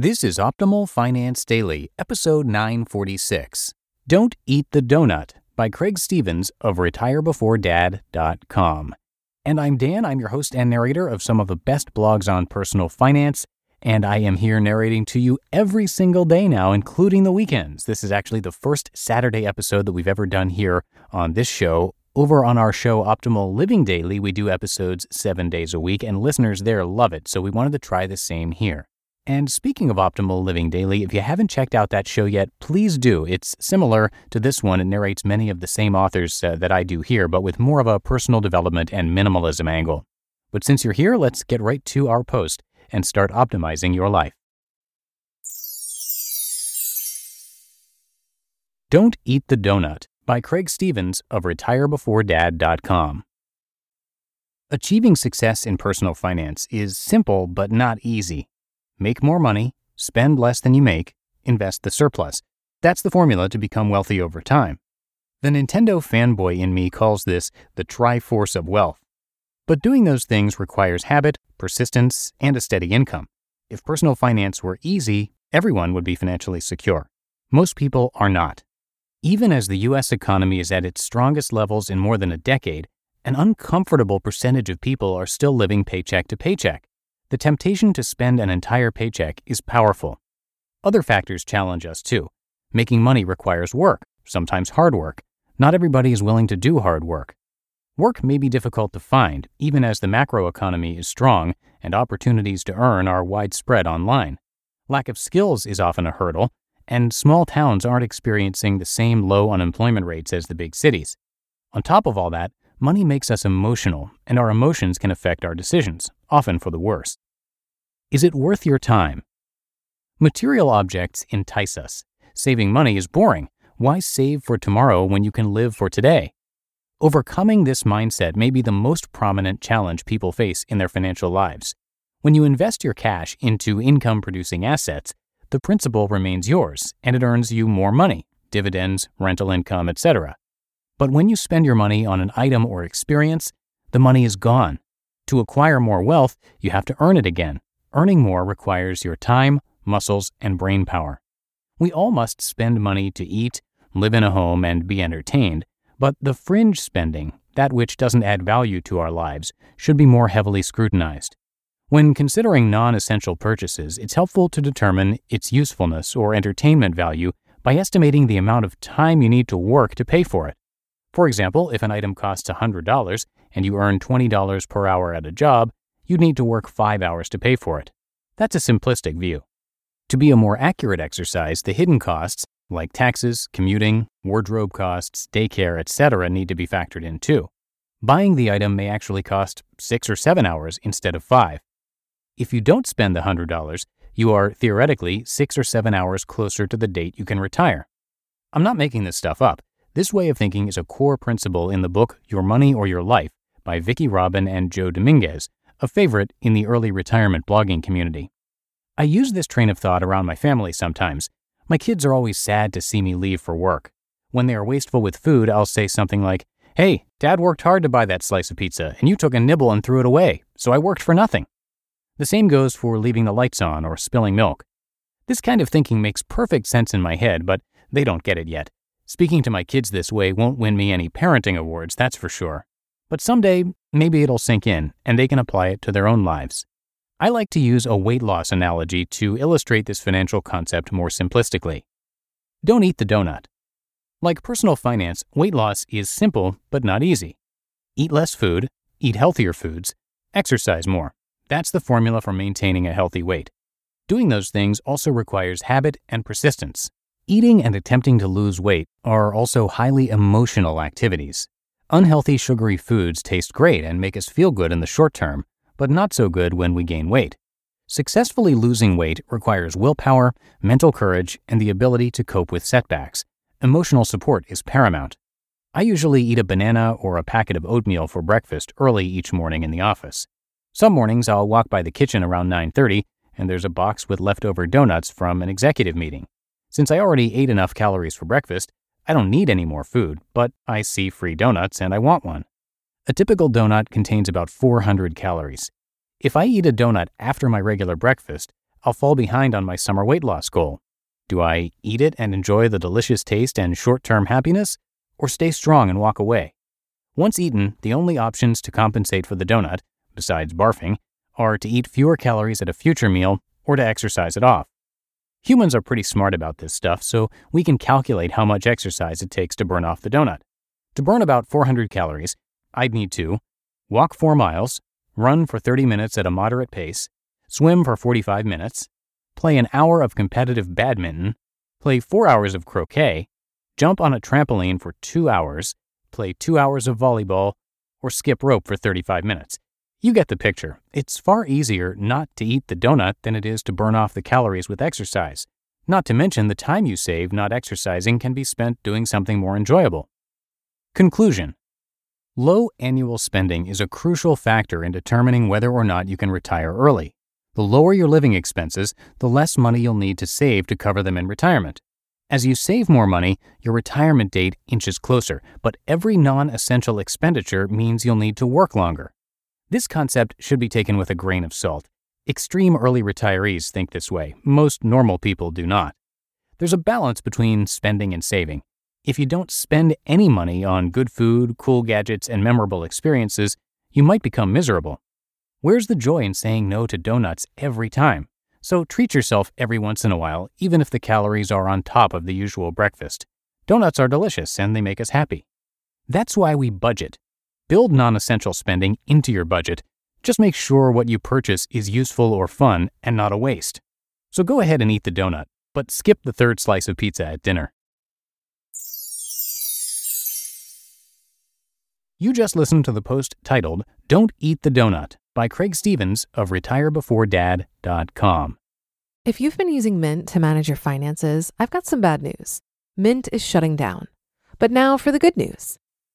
This is Optimal Finance Daily, episode 946. Don't Eat the Donut by Craig Stephens of retirebeforedad.com. And I'm Dan, I'm your host and narrator of some of the best blogs on personal finance, and I am here narrating to you every single day now, including the weekends. This is actually the first Saturday episode that we've ever done here on this show. Over on our show, Optimal Living Daily, we do episodes seven days a week, and listeners there love it, so we wanted to try the same here. And speaking of Optimal Living Daily, if you haven't checked out that show yet, please do. It's similar to this one. It narrates many of the same authors uh, that I do here, but with more of a personal development and minimalism angle. But since you're here, let's get right to our post and start optimizing your life. Don't Eat the Donut by Craig Stephens of retirebeforedad.com. Achieving success in personal finance is simple but not easy make more money, spend less than you make, invest the surplus. That's the formula to become wealthy over time. The Nintendo fanboy in me calls this the Triforce of wealth. But doing those things requires habit, persistence, and a steady income. If personal finance were easy, everyone would be financially secure. Most people are not. Even as the US economy is at its strongest levels in more than a decade, an uncomfortable percentage of people are still living paycheck to paycheck the temptation to spend an entire paycheck is powerful. Other factors challenge us too. Making money requires work, sometimes hard work. Not everybody is willing to do hard work. Work may be difficult to find, even as the macroeconomy is strong and opportunities to earn are widespread online. Lack of skills is often a hurdle, and small towns aren't experiencing the same low unemployment rates as the big cities. On top of all that, money makes us emotional, and our emotions can affect our decisions, often for the worse. Is it worth your time? Material objects entice us. Saving money is boring. Why save for tomorrow when you can live for today? Overcoming this mindset may be the most prominent challenge people face in their financial lives. When you invest your cash into income producing assets, the principal remains yours and it earns you more money, dividends, rental income, etc. But when you spend your money on an item or experience, the money is gone. To acquire more wealth, you have to earn it again. Earning more requires your time, muscles, and brain power. We all must spend money to eat, live in a home, and be entertained, but the fringe spending, that which doesn't add value to our lives, should be more heavily scrutinized. When considering non essential purchases, it's helpful to determine its usefulness or entertainment value by estimating the amount of time you need to work to pay for it. For example, if an item costs $100 and you earn $20 per hour at a job, you'd need to work 5 hours to pay for it. That's a simplistic view. To be a more accurate exercise, the hidden costs, like taxes, commuting, wardrobe costs, daycare, etc., need to be factored in too. Buying the item may actually cost 6 or 7 hours instead of 5. If you don't spend the $100, you are theoretically 6 or 7 hours closer to the date you can retire. I'm not making this stuff up. This way of thinking is a core principle in the book Your Money or Your Life by Vicki Robin and Joe Dominguez, a favorite in the early retirement blogging community. I use this train of thought around my family sometimes. My kids are always sad to see me leave for work. When they are wasteful with food, I'll say something like, Hey, Dad worked hard to buy that slice of pizza, and you took a nibble and threw it away, so I worked for nothing. The same goes for leaving the lights on or spilling milk. This kind of thinking makes perfect sense in my head, but they don't get it yet. Speaking to my kids this way won't win me any parenting awards, that's for sure. But someday, maybe it'll sink in and they can apply it to their own lives. I like to use a weight loss analogy to illustrate this financial concept more simplistically. Don't eat the donut. Like personal finance, weight loss is simple but not easy. Eat less food, eat healthier foods, exercise more. That's the formula for maintaining a healthy weight. Doing those things also requires habit and persistence. Eating and attempting to lose weight are also highly emotional activities. Unhealthy sugary foods taste great and make us feel good in the short term, but not so good when we gain weight. Successfully losing weight requires willpower, mental courage, and the ability to cope with setbacks. Emotional support is paramount. I usually eat a banana or a packet of oatmeal for breakfast early each morning in the office. Some mornings I'll walk by the kitchen around 9:30 and there's a box with leftover donuts from an executive meeting. Since I already ate enough calories for breakfast, I don't need any more food, but I see free donuts and I want one. A typical donut contains about 400 calories. If I eat a donut after my regular breakfast, I'll fall behind on my summer weight loss goal. Do I eat it and enjoy the delicious taste and short term happiness, or stay strong and walk away? Once eaten, the only options to compensate for the donut, besides barfing, are to eat fewer calories at a future meal or to exercise it off. Humans are pretty smart about this stuff, so we can calculate how much exercise it takes to burn off the donut. To burn about 400 calories, I'd need to walk 4 miles, run for 30 minutes at a moderate pace, swim for 45 minutes, play an hour of competitive badminton, play 4 hours of croquet, jump on a trampoline for 2 hours, play 2 hours of volleyball, or skip rope for 35 minutes. You get the picture. It's far easier not to eat the donut than it is to burn off the calories with exercise. Not to mention, the time you save not exercising can be spent doing something more enjoyable. Conclusion Low annual spending is a crucial factor in determining whether or not you can retire early. The lower your living expenses, the less money you'll need to save to cover them in retirement. As you save more money, your retirement date inches closer, but every non essential expenditure means you'll need to work longer. This concept should be taken with a grain of salt. Extreme early retirees think this way, most normal people do not. There's a balance between spending and saving. If you don't spend any money on good food, cool gadgets, and memorable experiences, you might become miserable. Where's the joy in saying no to donuts every time? So treat yourself every once in a while, even if the calories are on top of the usual breakfast. Donuts are delicious and they make us happy. That's why we budget. Build non essential spending into your budget. Just make sure what you purchase is useful or fun and not a waste. So go ahead and eat the donut, but skip the third slice of pizza at dinner. You just listened to the post titled Don't Eat the Donut by Craig Stephens of retirebeforedad.com. If you've been using Mint to manage your finances, I've got some bad news. Mint is shutting down. But now for the good news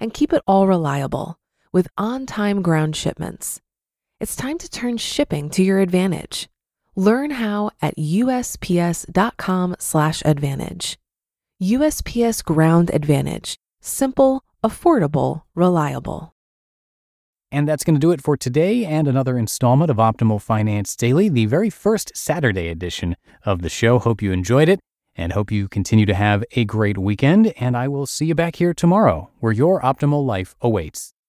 and keep it all reliable with on time ground shipments. It's time to turn shipping to your advantage. Learn how at usps.com/advantage. USPS Ground Advantage: simple, affordable, reliable. And that's going to do it for today and another installment of Optimal Finance Daily, the very first Saturday edition of the show. Hope you enjoyed it and hope you continue to have a great weekend. And I will see you back here tomorrow where your optimal life awaits.